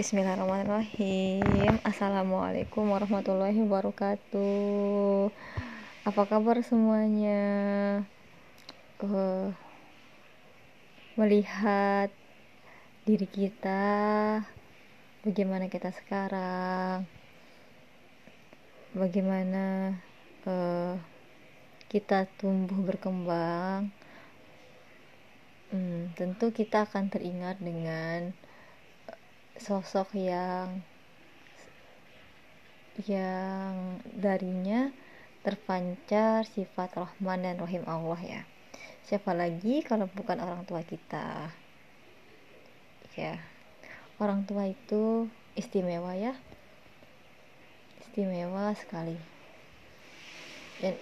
Bismillahirrahmanirrahim. Assalamualaikum warahmatullahi wabarakatuh. Apa kabar semuanya? Uh, Melihat diri kita Bagaimana kita sekarang Bagaimana uh, kita tumbuh berkembang hmm, Tentu kita akan teringat dengan sosok yang yang darinya terpancar sifat Rahman dan Rahim Allah ya. Siapa lagi kalau bukan orang tua kita? Ya orang tua itu istimewa ya. Istimewa sekali. Dan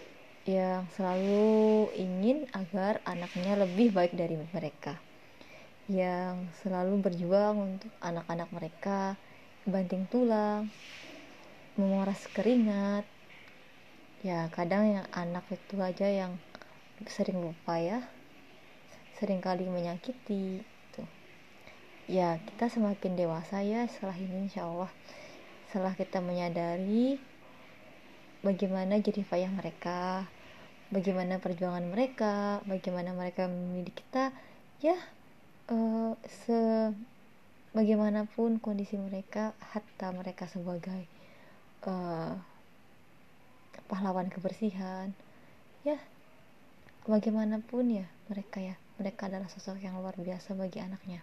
yang selalu ingin agar anaknya lebih baik dari mereka yang selalu berjuang untuk anak-anak mereka banting tulang memoras keringat ya kadang yang anak itu aja yang sering lupa ya sering kali menyakiti gitu. ya kita semakin dewasa ya setelah ini insya Allah setelah kita menyadari bagaimana jadi payah mereka bagaimana perjuangan mereka bagaimana mereka memilih kita ya uh, se bagaimanapun kondisi mereka hatta mereka sebagai uh, pahlawan kebersihan ya bagaimanapun ya mereka ya. Mereka adalah sosok yang luar biasa bagi anaknya.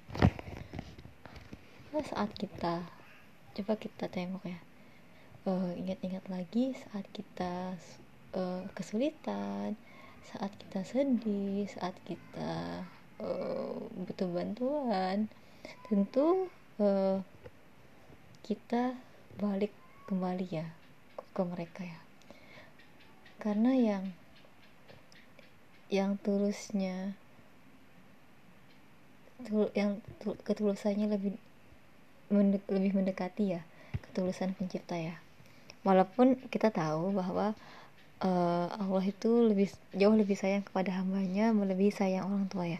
Nah, saat kita coba kita tengok ya. Uh, ingat-ingat lagi saat kita uh, kesulitan saat kita sedih saat kita uh, butuh bantuan. Tentu uh, kita balik kembali ya ke mereka ya. Karena yang yang tulusnya tul, yang tul, ketulusannya lebih mendek, lebih mendekati ya ketulusan pencipta ya. Walaupun kita tahu bahwa uh, Allah itu lebih jauh lebih sayang kepada hambanya melebihi sayang orang tua ya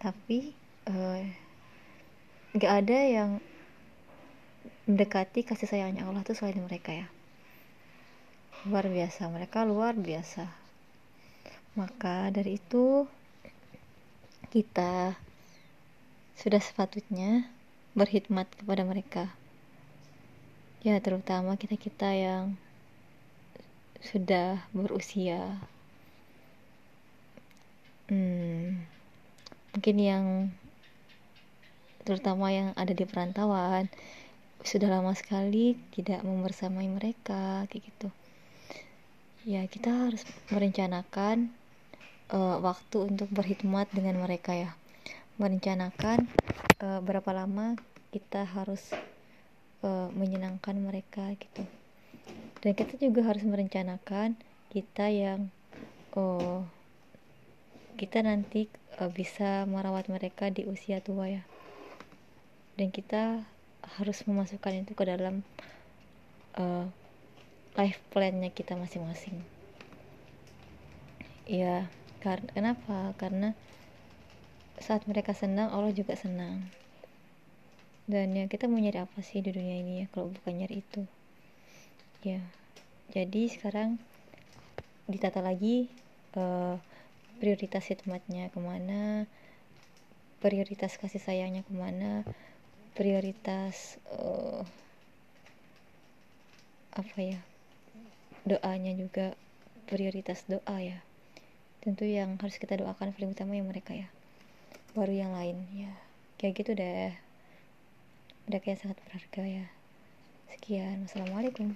tapi uh, gak ada yang mendekati kasih sayangnya Allah tuh selain mereka ya. Luar biasa mereka luar biasa. Maka dari itu kita sudah sepatutnya berkhidmat kepada mereka. Ya terutama kita kita yang sudah berusia hmm, mungkin yang terutama yang ada di perantauan sudah lama sekali tidak membersamai mereka kayak gitu. Ya kita harus merencanakan uh, waktu untuk berkhidmat dengan mereka ya. Merencanakan uh, berapa lama kita harus uh, menyenangkan mereka gitu. Dan kita juga harus merencanakan kita yang uh, kita nanti uh, bisa merawat mereka di usia tua ya. Dan kita harus memasukkan itu ke dalam uh, life plannya kita masing-masing. Ya karena kenapa? Karena saat mereka senang Allah juga senang. Dan ya kita mau nyari apa sih di dunia ini ya kalau bukan nyari itu? Ya jadi sekarang ditata lagi uh, prioritas hikmatnya ke mana prioritas kasih sayangnya ke mana prioritas uh, apa ya doanya juga prioritas doa ya. Tentu yang harus kita doakan paling utama yang mereka ya. Baru yang lain ya. Kayak gitu deh. Udah kayak sangat berharga ya. Sekian. Wassalamualaikum